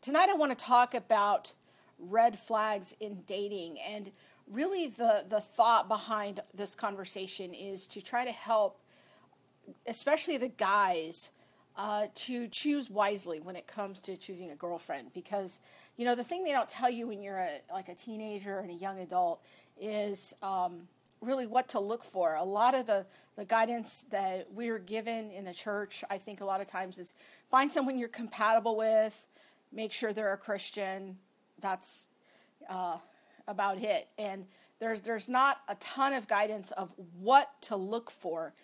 tonight I want to talk about red flags in dating. And really, the, the thought behind this conversation is to try to help, especially the guys, uh, to choose wisely when it comes to choosing a girlfriend. Because, you know, the thing they don't tell you when you're a, like a teenager and a young adult is um, really what to look for. A lot of the, the guidance that we're given in the church, I think a lot of times is find someone you're compatible with, make sure they're a Christian. That's uh, about it. And there's there's not a ton of guidance of what to look for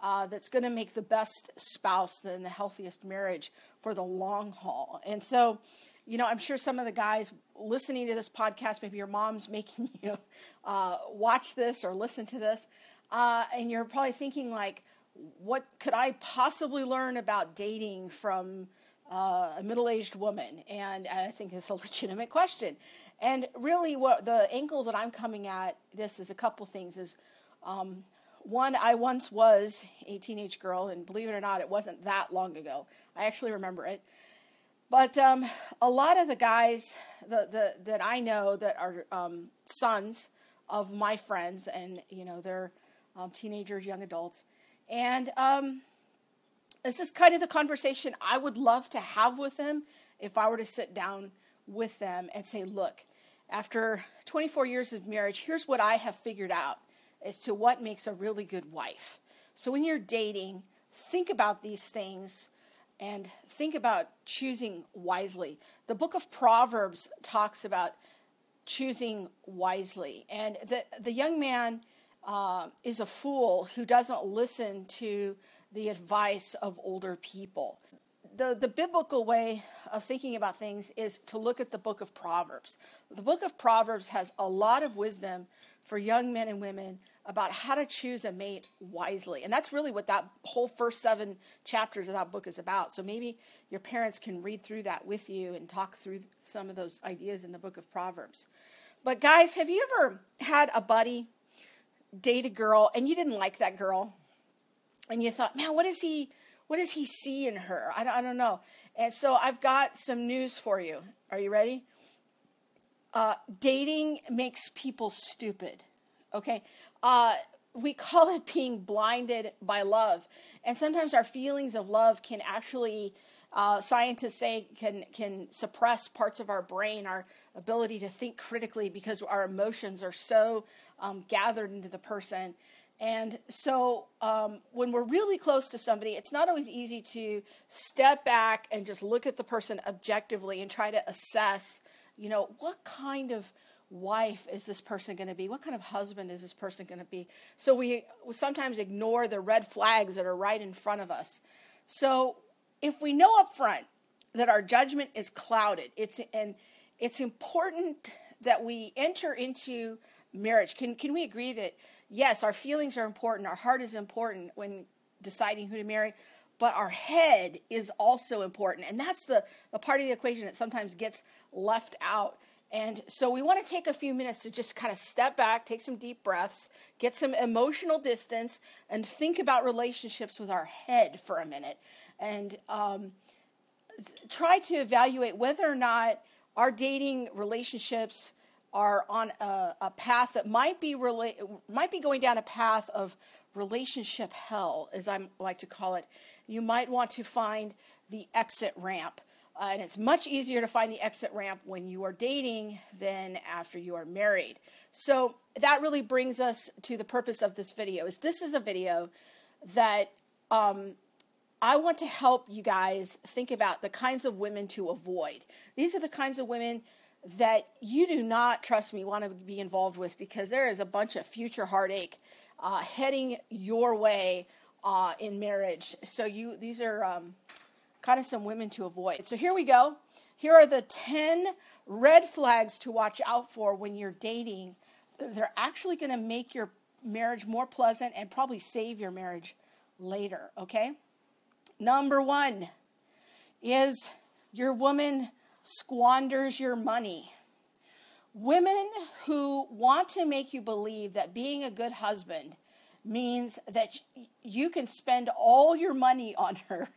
uh, that's going to make the best spouse and the healthiest marriage for the long haul. And so, you know, I'm sure some of the guys listening to this podcast, maybe your mom's making you uh, watch this or listen to this, uh, and you're probably thinking like, what could I possibly learn about dating from uh, a middle-aged woman? And I think it's a legitimate question. And really, what the angle that I'm coming at this is a couple things. Is um, one, I once was a teenage girl, and believe it or not, it wasn't that long ago. I actually remember it. But um, a lot of the guys the, the, that I know that are um, sons of my friends, and you know they're um, teenagers, young adults, and um, this is kind of the conversation I would love to have with them if I were to sit down with them and say, look, after 24 years of marriage, here's what I have figured out as to what makes a really good wife. So when you're dating, think about these things and think about choosing wisely. The book of Proverbs talks about choosing wisely. And the, the young man uh, is a fool who doesn't listen to the advice of older people the, the biblical way of thinking about things is to look at the book of Proverbs. The book of Proverbs has a lot of wisdom for young men and women about how to choose a mate wisely. And that's really what that whole first seven chapters of that book is about. So maybe your parents can read through that with you and talk through some of those ideas in the book of Proverbs. But guys, have you ever had a buddy date a girl and you didn't like that girl? And you thought, man, what is he? What does he see in her? I don't, I don't know. And so I've got some news for you. Are you ready? Uh, dating makes people stupid. Okay. Uh, we call it being blinded by love. And sometimes our feelings of love can actually, uh, scientists say, can, can suppress parts of our brain, our ability to think critically because our emotions are so um, gathered into the person. And so um, when we're really close to somebody, it's not always easy to step back and just look at the person objectively and try to assess, you know, what kind of wife is this person going to be? What kind of husband is this person going to be? So we, sometimes ignore the red flags that are right in front of us. So if we know up front that our judgment is clouded, it's and it's important that we enter into marriage. Can can we agree that yes, our feelings are important, our heart is important when deciding who to marry, but our head is also important. And that's the, the part of the equation that sometimes gets left out. And so we want to take a few minutes to just kind of step back, take some deep breaths, get some emotional distance, and think about relationships with our head for a minute. And um, try to evaluate whether or not our dating relationships are on a, a path that might be rela- might be going down a path of relationship hell, as I like to call it. You might want to find the exit ramp. Uh, and it's much easier to find the exit ramp when you are dating than after you are married. So that really brings us to the purpose of this video. Is this is a video that um, I want to help you guys think about the kinds of women to avoid. These are the kinds of women that you do not, trust me, want to be involved with because there is a bunch of future heartache uh, heading your way uh, in marriage. So you, these are um, kind of some women to avoid. So here we go. Here are the 10 red flags to watch out for when you're dating. They're actually going to make your marriage more pleasant and probably save your marriage later, okay? Number one is your woman squanders your money. Women who want to make you believe that being a good husband means that you can spend all your money on her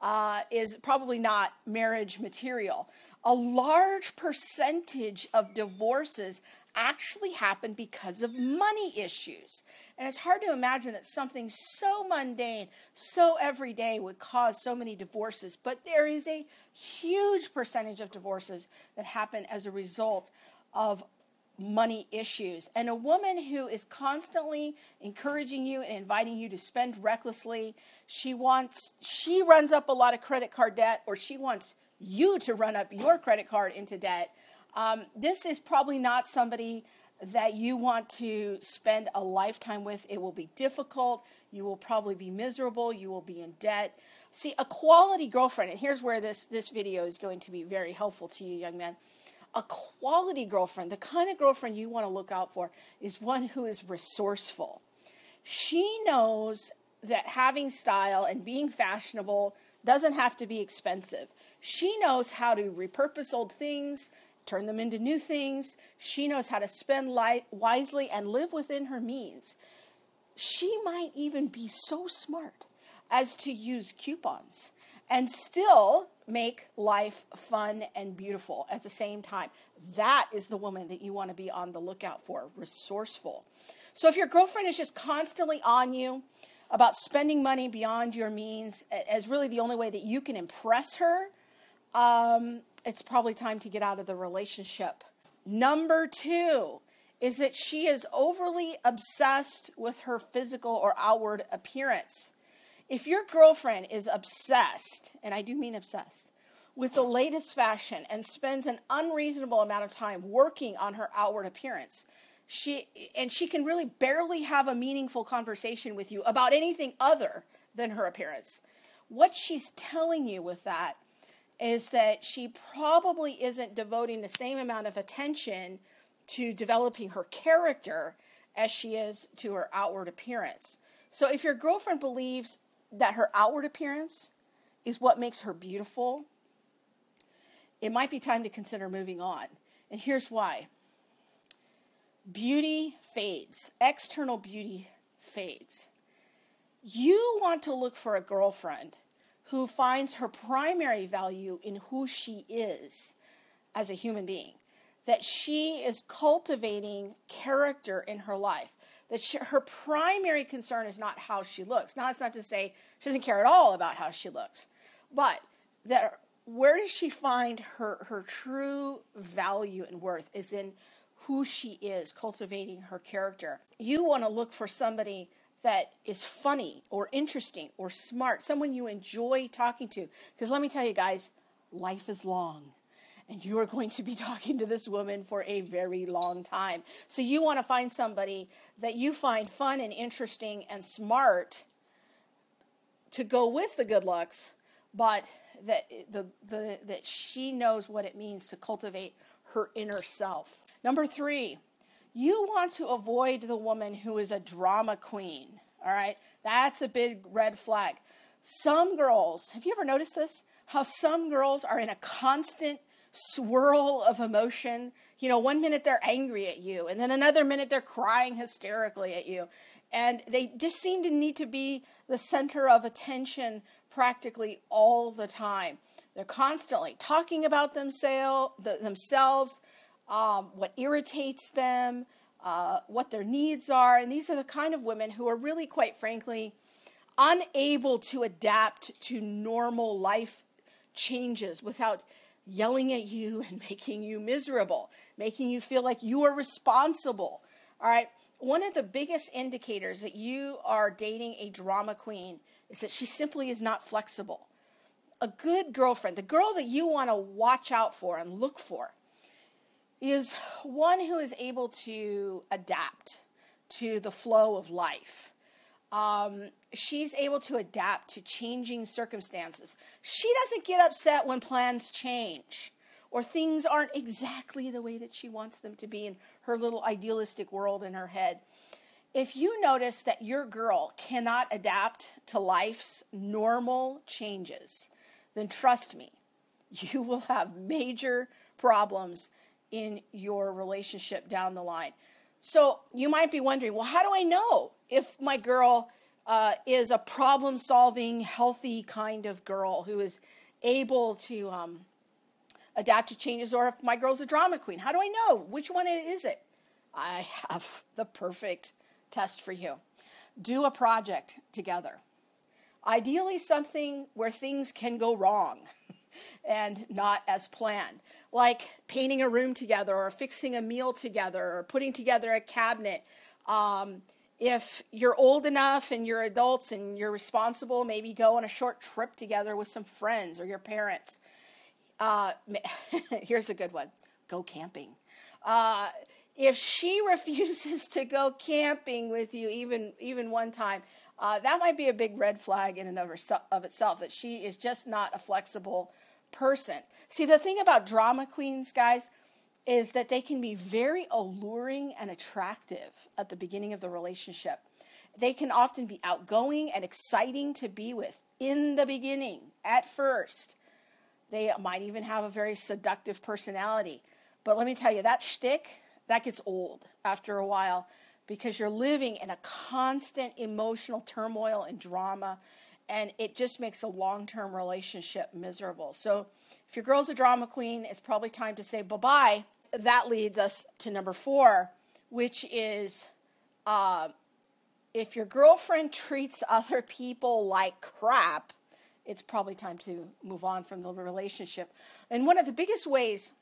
uh, is probably not marriage material. A large percentage of divorces actually happen because of money issues. And it's hard to imagine that something so mundane, so everyday would cause so many divorces. But there is a huge percentage of divorces that happen as a result of money issues. And a woman who is constantly encouraging you and inviting you to spend recklessly, she wants she runs up a lot of credit card debt or she wants you to run up your credit card into debt. Um, this is probably not somebody that you want to spend a lifetime with. It will be difficult. You will probably be miserable. You will be in debt. See, a quality girlfriend, and here's where this, this video is going to be very helpful to you, young men. A quality girlfriend, the kind of girlfriend you want to look out for, is one who is resourceful. She knows that having style and being fashionable doesn't have to be expensive. She knows how to repurpose old things, turn them into new things. She knows how to spend wisely and live within her means. She might even be so smart as to use coupons and still make life fun and beautiful at the same time. That is the woman that you want to be on the lookout for, resourceful. So if your girlfriend is just constantly on you about spending money beyond your means as really the only way that you can impress her, um, it's probably time to get out of the relationship. Number two is that she is overly obsessed with her physical or outward appearance. If your girlfriend is obsessed, and I do mean obsessed, with the latest fashion and spends an unreasonable amount of time working on her outward appearance, she and she can really barely have a meaningful conversation with you about anything other than her appearance. What she's telling you with that is that she probably isn't devoting the same amount of attention to developing her character as she is to her outward appearance. So if your girlfriend believes that her outward appearance is what makes her beautiful, it might be time to consider moving on. And here's why beauty fades, external beauty fades. You want to look for a girlfriend who finds her primary value in who she is as a human being, that she is cultivating character in her life, that she, her primary concern is not how she looks. Now, it's not to say she doesn't care at all about how she looks, but that where does she find her, her true value and worth is in who she is, cultivating her character. You want to look for somebody that is funny or interesting or smart, someone you enjoy talking to. Because let me tell you guys, life is long. And you are going to be talking to this woman for a very long time. So you want to find somebody that you find fun and interesting and smart to go with the good looks, but that the, the that she knows what it means to cultivate her inner self. Number three, you want to avoid the woman who is a drama queen. All right, that's a big red flag. Some girls, have you ever noticed this? How some girls are in a constant swirl of emotion. You know, one minute they're angry at you, and then another minute they're crying hysterically at you. And they just seem to need to be the center of attention practically all the time. They're constantly talking about themselves, um, what irritates them, uh, what their needs are. And these are the kind of women who are really, quite frankly, unable to adapt to normal life changes without yelling at you and making you miserable, making you feel like you are responsible. All right. One of the biggest indicators that you are dating a drama queen is that she simply is not flexible. A good girlfriend, the girl that you want to watch out for and look for, is one who is able to adapt to the flow of life. Um, she's able to adapt to changing circumstances. She doesn't get upset when plans change or things aren't exactly the way that she wants them to be in her little idealistic world in her head. If you notice that your girl cannot adapt to life's normal changes, then trust me, you will have major problems in your relationship down the line. So you might be wondering, well, how do I know if my girl uh, is a problem solving, healthy kind of girl who is able to um, adapt to changes, or if my girl's a drama queen. How do I know? Which one is it? I have the perfect test for you. Do a project together. Ideally, something where things can go wrong and not as planned, like painting a room together, or fixing a meal together, or putting together a cabinet. Um, if you're old enough and you're adults and you're responsible, maybe go on a short trip together with some friends or your parents. Uh, here's a good one go camping. Uh, if she refuses to go camping with you, even, even one time, uh, that might be a big red flag in and of, of itself that she is just not a flexible person. See, the thing about drama queens, guys, is that they can be very alluring and attractive at the beginning of the relationship. They can often be outgoing and exciting to be with in the beginning, at first. They might even have a very seductive personality. But let me tell you, that shtick, that gets old after a while because you're living in a constant emotional turmoil and drama, and it just makes a long term relationship miserable. So, if your girl's a drama queen, it's probably time to say bye bye that leads us to number four, which is uh, if your girlfriend treats other people like crap, it's probably time to move on from the relationship. And one of the biggest ways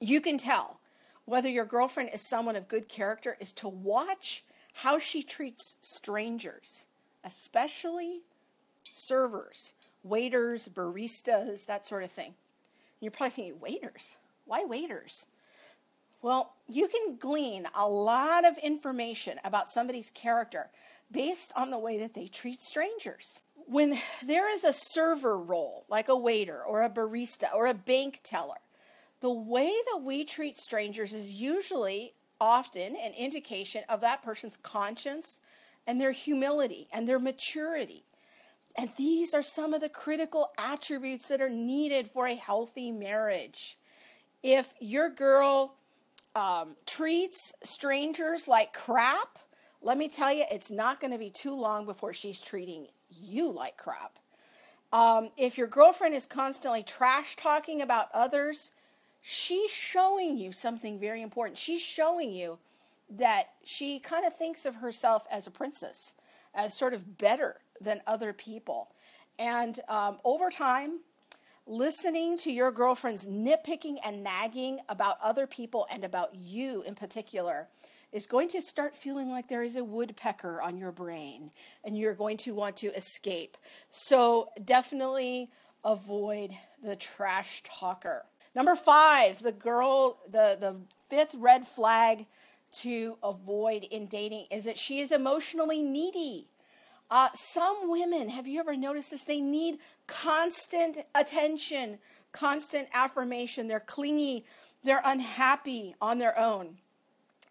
you can tell whether your girlfriend is someone of good character is to watch how she treats strangers, especially servers, waiters, baristas, that sort of thing. you're probably thinking, waiters? Why waiters? Well, you can glean a lot of information about somebody's character based on the way that they treat strangers. When there is a server role, like a waiter or a barista or a bank teller, the way that we treat strangers is usually often an indication of that person's conscience and their humility and their maturity. And these are some of the critical attributes that are needed for a healthy marriage. If your girl um, treats strangers like crap, let me tell you, it's not going to be too long before she's treating you like crap. Um, if your girlfriend is constantly trash talking about others, she's showing you something very important. She's showing you that she kind of thinks of herself as a princess, as sort of better than other people. And um, over time, listening to your girlfriend's nitpicking and nagging about other people and about you in particular is going to start feeling like there is a woodpecker on your brain and you're going to want to escape. So definitely avoid the trash talker. Number five, the girl, the, the fifth red flag to avoid in dating is that she is emotionally needy. Uh, some women, have you ever noticed this? They need constant attention, constant affirmation. They're clingy, they're unhappy on their own.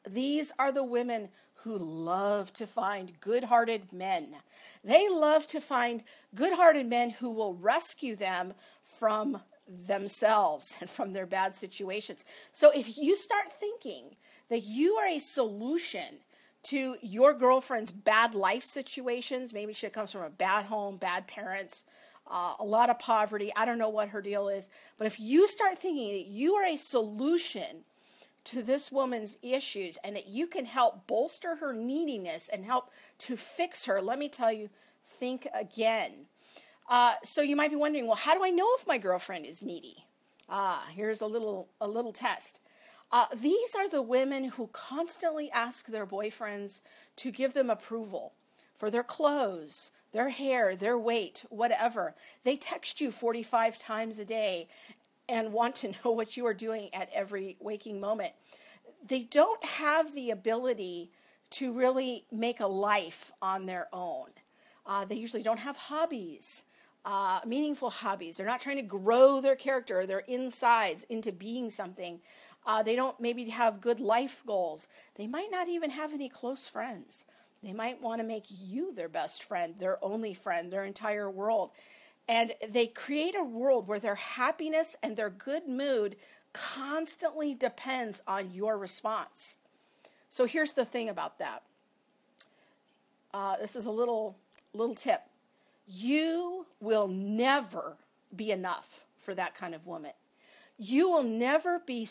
These are the women who love to find good hearted men. They love to find good hearted men who will rescue them from themselves and from their bad situations. So if you start thinking that you are a solution to your girlfriend's bad life situations. Maybe she comes from a bad home, bad parents, uh, a lot of poverty. I don't know what her deal is. But if you start thinking that you are a solution to this woman's issues and that you can help bolster her neediness and help to fix her, let me tell you, think again. Uh, so you might be wondering, well, how do I know if my girlfriend is needy? Ah, here's a little a little test. Uh, these are the women who constantly ask their boyfriends to give them approval for their clothes, their hair, their weight, whatever. They text you 45 times a day and want to know what you are doing at every waking moment. They don't have the ability to really make a life on their own. Uh, they usually don't have hobbies. Uh, meaningful hobbies. They're not trying to grow their character or their insides into being something. Uh, they don't maybe have good life goals. They might not even have any close friends. They might want to make you their best friend, their only friend, their entire world. And they create a world where their happiness and their good mood constantly depends on your response. So here's the thing about that. Uh, this is a little little tip you will never be enough for that kind of woman. You will never be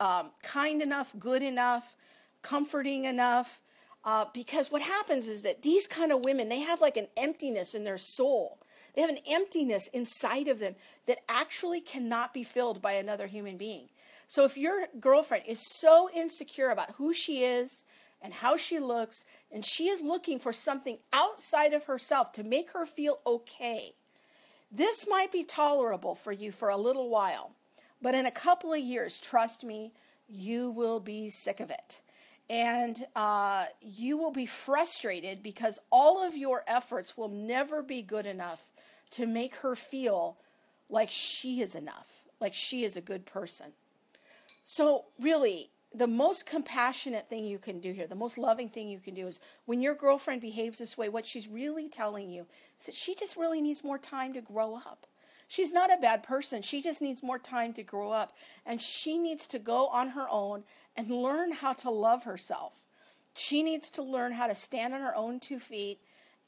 um, kind enough, good enough, comforting enough. Uh, because what happens is that these kind of women, they have like an emptiness in their soul. They have an emptiness inside of them that actually cannot be filled by another human being. So if your girlfriend is so insecure about who she is and how she looks, and she is looking for something outside of herself to make her feel okay, this might be tolerable for you for a little while. But in a couple of years, trust me, you will be sick of it. And uh, you will be frustrated because all of your efforts will never be good enough to make her feel like she is enough, like she is a good person. So, really, the most compassionate thing you can do here, the most loving thing you can do is when your girlfriend behaves this way, what she's really telling you is that she just really needs more time to grow up. She's not a bad person. She just needs more time to grow up. And she needs to go on her own and learn how to love herself. She needs to learn how to stand on her own two feet.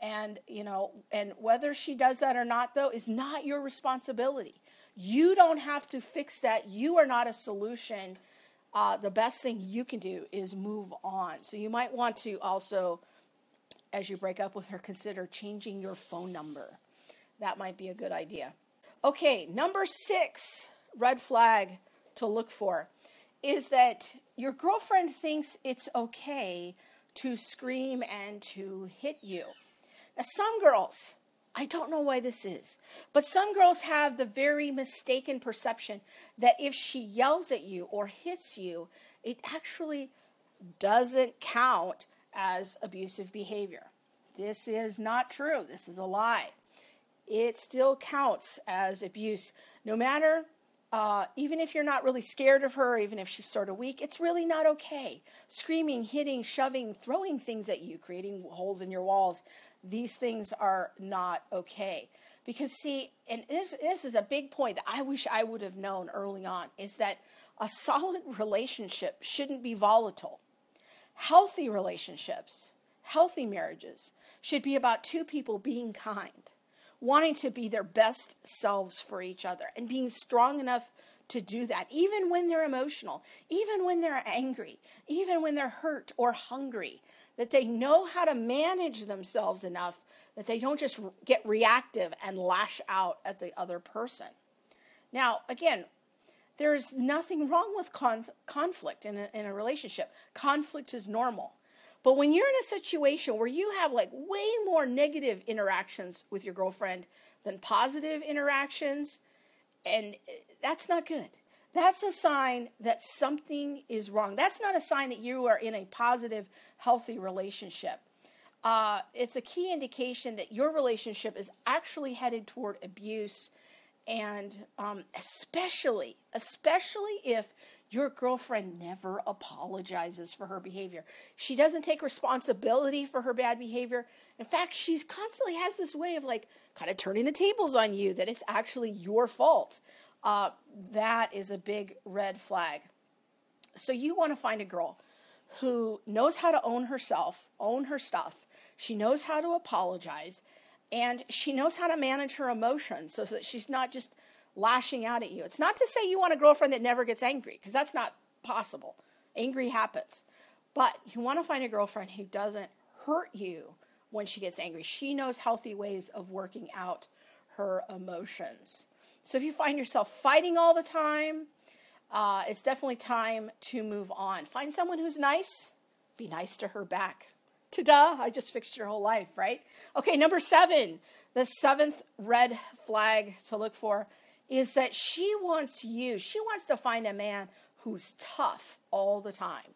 And, you know, and whether she does that or not, though, is not your responsibility. You don't have to fix that. You are not a solution. Uh, the best thing you can do is move on. So you might want to also, as you break up with her, consider changing your phone number. That might be a good idea. Okay, number six red flag to look for is that your girlfriend thinks it's okay to scream and to hit you. Now, some girls, I don't know why this is, but some girls have the very mistaken perception that if she yells at you or hits you, it actually doesn't count as abusive behavior. This is not true. This is a lie it still counts as abuse. No matter, uh, even if you're not really scared of her, even if she's sort of weak, it's really not okay. Screaming, hitting, shoving, throwing things at you, creating holes in your walls, these things are not okay. Because, see, and this, this is a big point that I wish I would have known early on is that a solid relationship shouldn't be volatile. Healthy relationships, healthy marriages, should be about two people being kind wanting to be their best selves for each other and being strong enough to do that, even when they're emotional, even when they're angry, even when they're hurt or hungry, that they know how to manage themselves enough that they don't just get reactive and lash out at the other person. Now, again, there's nothing wrong with conflict in a, in a relationship. Conflict is normal. But when you're in a situation where you have like way more negative interactions with your girlfriend than positive interactions, and eh, that's not good. That's a sign that something is wrong. That's not a sign that you are in a positive, healthy relationship. Uh, it's a key indication that your relationship is actually headed toward abuse, and um, especially, especially if your girlfriend never apologizes for her behavior. She doesn't take responsibility for her bad behavior. In fact, she's constantly has this way of like kind of turning the tables on you that it's actually your fault. Uh, that is a big red flag. So you want to find a girl who knows how to own herself, own her stuff. She knows how to apologize, and she knows how to manage her emotions so that she's not just lashing out at you. It's not to say you want a girlfriend that never gets angry, because that's not possible. Angry happens. But you want to find a girlfriend who doesn't hurt you when she gets angry. She knows healthy ways of working out her emotions. So if you find yourself fighting all the time, uh, it's definitely time to move on. Find someone who's nice, be nice to her back. Ta da! I just fixed your whole life, right? Okay, number seven, the seventh red flag to look for is that she wants you, she wants to find a man who's tough all the time.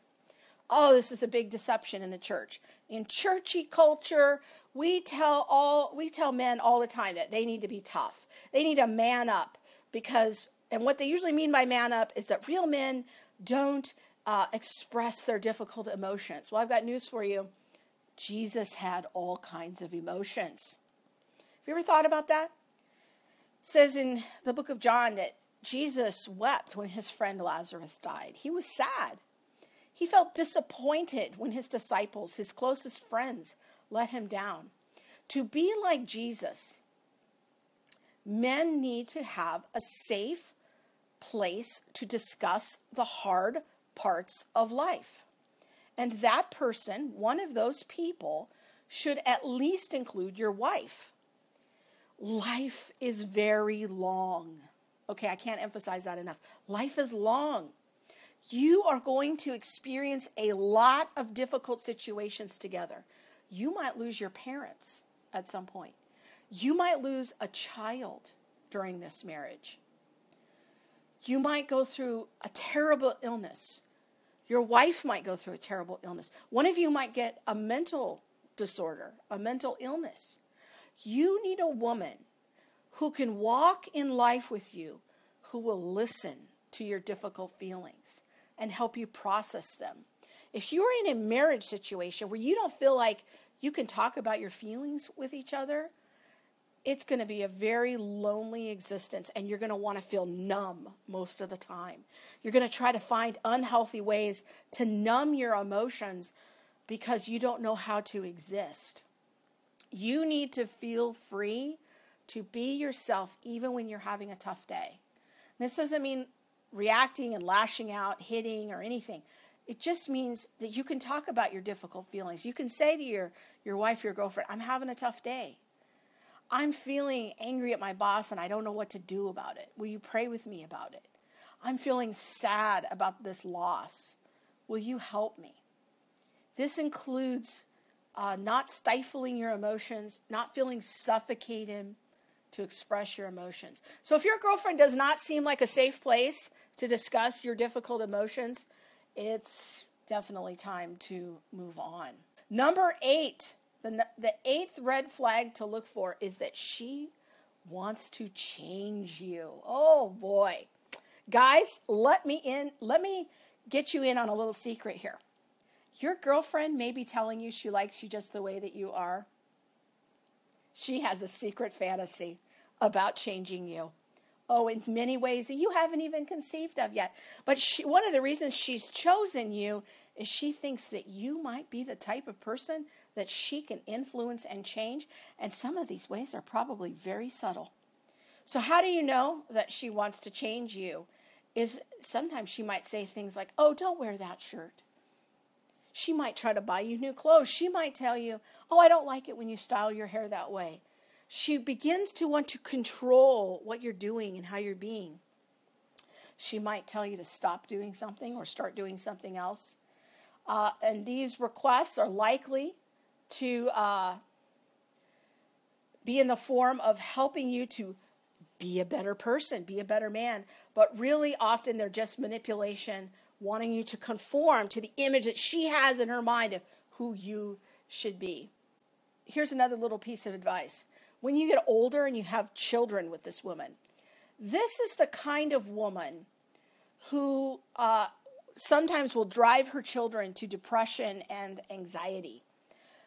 Oh, this is a big deception in the church. In churchy culture, we tell all we tell men all the time that they need to be tough. They need to man up because and what they usually mean by man up is that real men don't uh, express their difficult emotions. Well, I've got news for you. Jesus had all kinds of emotions. Have you ever thought about that? Says in the book of John that Jesus wept when his friend Lazarus died. He was sad. He felt disappointed when his disciples, his closest friends, let him down. To be like Jesus, men need to have a safe place to discuss the hard parts of life. And that person, one of those people, should at least include your wife. Life is very long. Okay, I can't emphasize that enough. Life is long. You are going to experience a lot of difficult situations together. You might lose your parents at some point. You might lose a child during this marriage. You might go through a terrible illness. Your wife might go through a terrible illness. One of you might get a mental disorder, a mental illness. You need a woman who can walk in life with you, who will listen to your difficult feelings and help you process them. If you're in a marriage situation where you don't feel like you can talk about your feelings with each other, it's going to be a very lonely existence and you're going to want to feel numb most of the time. You're going to try to find unhealthy ways to numb your emotions because you don't know how to exist. You need to feel free to be yourself even when you're having a tough day. This doesn't mean reacting and lashing out, hitting, or anything. It just means that you can talk about your difficult feelings. You can say to your, your wife, your girlfriend, I'm having a tough day. I'm feeling angry at my boss and I don't know what to do about it. Will you pray with me about it? I'm feeling sad about this loss. Will you help me? This includes uh, not stifling your emotions, not feeling suffocated to express your emotions. So if your girlfriend does not seem like a safe place to discuss your difficult emotions, it's definitely time to move on. Number eight, the, the eighth red flag to look for is that she wants to change you. Oh boy. Guys, let me in, let me get you in on a little secret here. Your girlfriend may be telling you she likes you just the way that you are. She has a secret fantasy about changing you. Oh, in many ways that you haven't even conceived of yet. But she, one of the reasons she's chosen you is she thinks that you might be the type of person that she can influence and change. And some of these ways are probably very subtle. So, how do you know that she wants to change you? Is sometimes she might say things like, Oh, don't wear that shirt. She might try to buy you new clothes. She might tell you, Oh, I don't like it when you style your hair that way she begins to want to control what you're doing and how you're being. She might tell you to stop doing something or start doing something else. Uh, and these requests are likely to uh, be in the form of helping you to be a better person, be a better man. But really, often they're just manipulation, wanting you to conform to the image that she has in her mind of who you should be. Here's another little piece of advice when you get older and you have children with this woman. This is the kind of woman who uh, sometimes will drive her children to depression and anxiety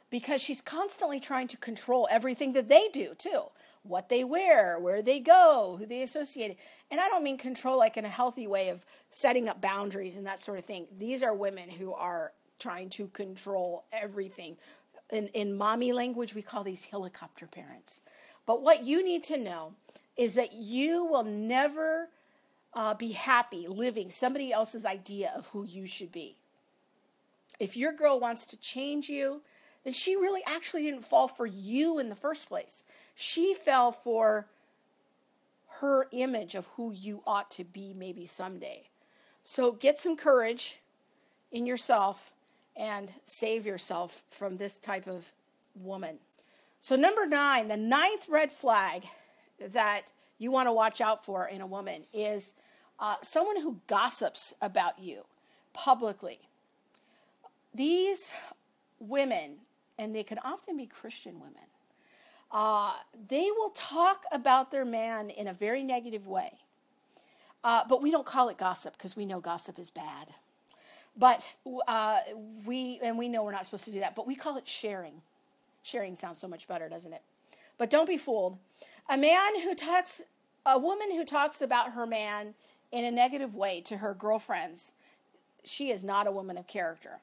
because she's constantly trying to control everything that they do, too what they wear, where they go, who they associate. And I don't mean control like in a healthy way of setting up boundaries and that sort of thing. These are women who are trying to control everything in, in mommy language, we call these helicopter parents. But what you need to know is that you will never uh, be happy living somebody else's idea of who you should be. If your girl wants to change you, then she really actually didn't fall for you in the first place. She fell for her image of who you ought to be maybe someday. So get some courage in yourself and save yourself from this type of woman. So, number nine, the ninth red flag that you want to watch out for in a woman is uh, someone who gossips about you publicly. These women, and they can often be Christian women, uh, they will talk about their man in a very negative way. Uh, but we don't call it gossip because we know gossip is bad. But uh, we, and we know we're not supposed to do that, but we call it sharing. Sharing sounds so much better, doesn't it? But don't be fooled. A man who talks, a woman who talks about her man in a negative way to her girlfriends, she is not a woman of character.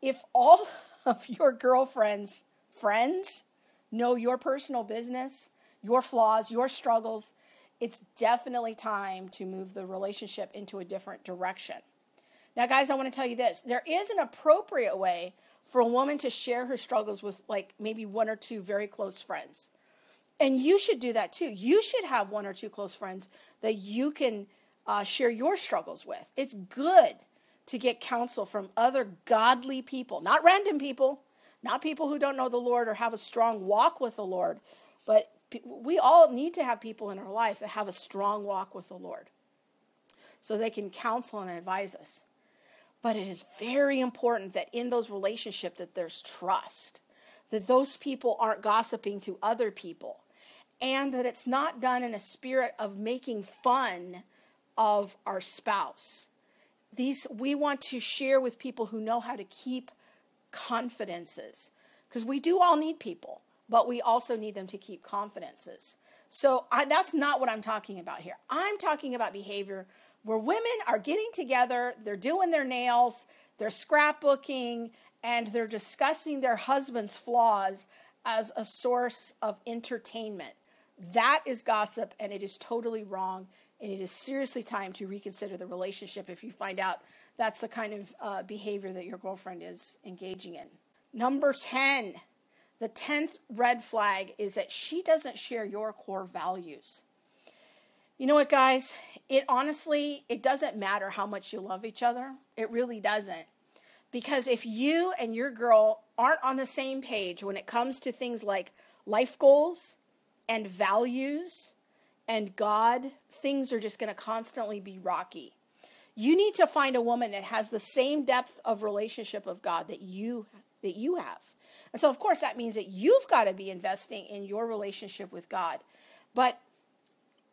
If all of your girlfriends' friends know your personal business, your flaws, your struggles, it's definitely time to move the relationship into a different direction. Now, guys, I want to tell you this there is an appropriate way for a woman to share her struggles with, like, maybe one or two very close friends. And you should do that too. You should have one or two close friends that you can uh, share your struggles with. It's good to get counsel from other godly people, not random people, not people who don't know the Lord or have a strong walk with the Lord, but we all need to have people in our life that have a strong walk with the Lord so they can counsel and advise us. But it is very important that in those relationships that there's trust, that those people aren't gossiping to other people, and that it's not done in a spirit of making fun of our spouse. These we want to share with people who know how to keep confidences because we do all need people but we also need them to keep confidences. So I, that's not what I'm talking about here. I'm talking about behavior where women are getting together, they're doing their nails, they're scrapbooking, and they're discussing their husband's flaws as a source of entertainment. That is gossip, and it is totally wrong. And it is seriously time to reconsider the relationship if you find out that's the kind of uh, behavior that your girlfriend is engaging in. Number 10, the 10th red flag is that she doesn't share your core values. You know what, guys? It honestly, it doesn't matter how much you love each other. It really doesn't. Because if you and your girl aren't on the same page when it comes to things like life goals and values and God, things are just going to constantly be rocky. You need to find a woman that has the same depth of relationship of God that you that you have. And so, of course, that means that you've got to be investing in your relationship with God. But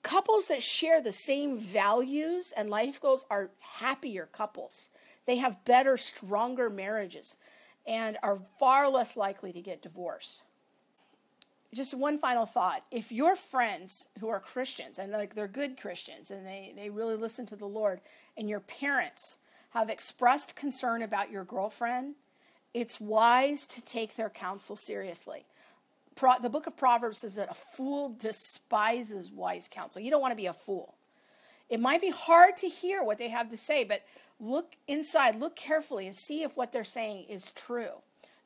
couples that share the same values and life goals are happier couples. They have better, stronger marriages and are far less likely to get divorced. Just one final thought. If your friends who are Christians and like they're good Christians and they, they really listen to the Lord, and your parents have expressed concern about your girlfriend, it's wise to take their counsel seriously. Pro- the book of Proverbs says that a fool despises wise counsel. You don't want to be a fool. It might be hard to hear what they have to say, but look inside, look carefully, and see if what they're saying is true.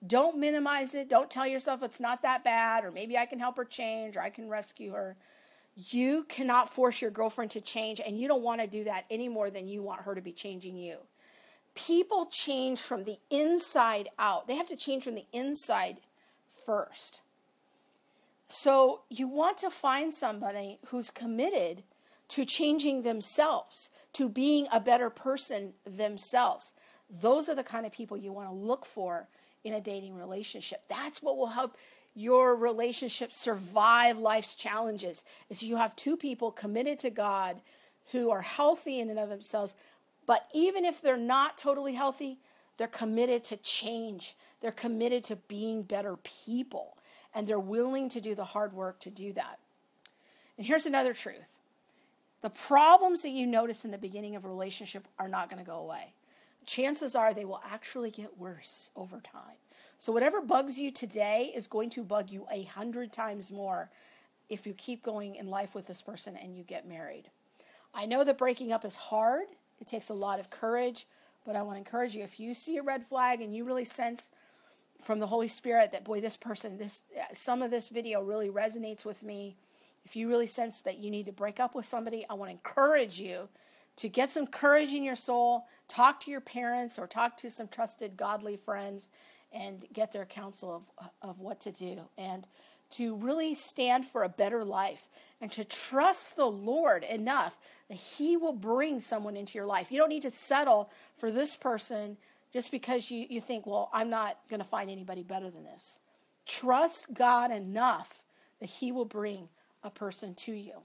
Don't minimize it. Don't tell yourself it's not that bad, or maybe I can help her change, or I can rescue her. You cannot force your girlfriend to change, and you don't want to do that any more than you want her to be changing you people change from the inside out. They have to change from the inside first. So you want to find somebody who's committed to changing themselves, to being a better person themselves. Those are the kind of people you want to look for in a dating relationship. That's what will help your relationship survive life's challenges. Is you have two people committed to God who are healthy in and of themselves, but even if they're not totally healthy, they're committed to change. They're committed to being better people. And they're willing to do the hard work to do that. And here's another truth the problems that you notice in the beginning of a relationship are not going to go away. Chances are they will actually get worse over time. So, whatever bugs you today is going to bug you a hundred times more if you keep going in life with this person and you get married. I know that breaking up is hard it takes a lot of courage, but I want to encourage you if you see a red flag and you really sense from the Holy Spirit that boy this person this some of this video really resonates with me. If you really sense that you need to break up with somebody, I want to encourage you to get some courage in your soul, talk to your parents or talk to some trusted godly friends and get their counsel of of what to do. And to really stand for a better life and to trust the Lord enough that He will bring someone into your life. You don't need to settle for this person just because you, you think, well, I'm not going to find anybody better than this. Trust God enough that He will bring a person to you.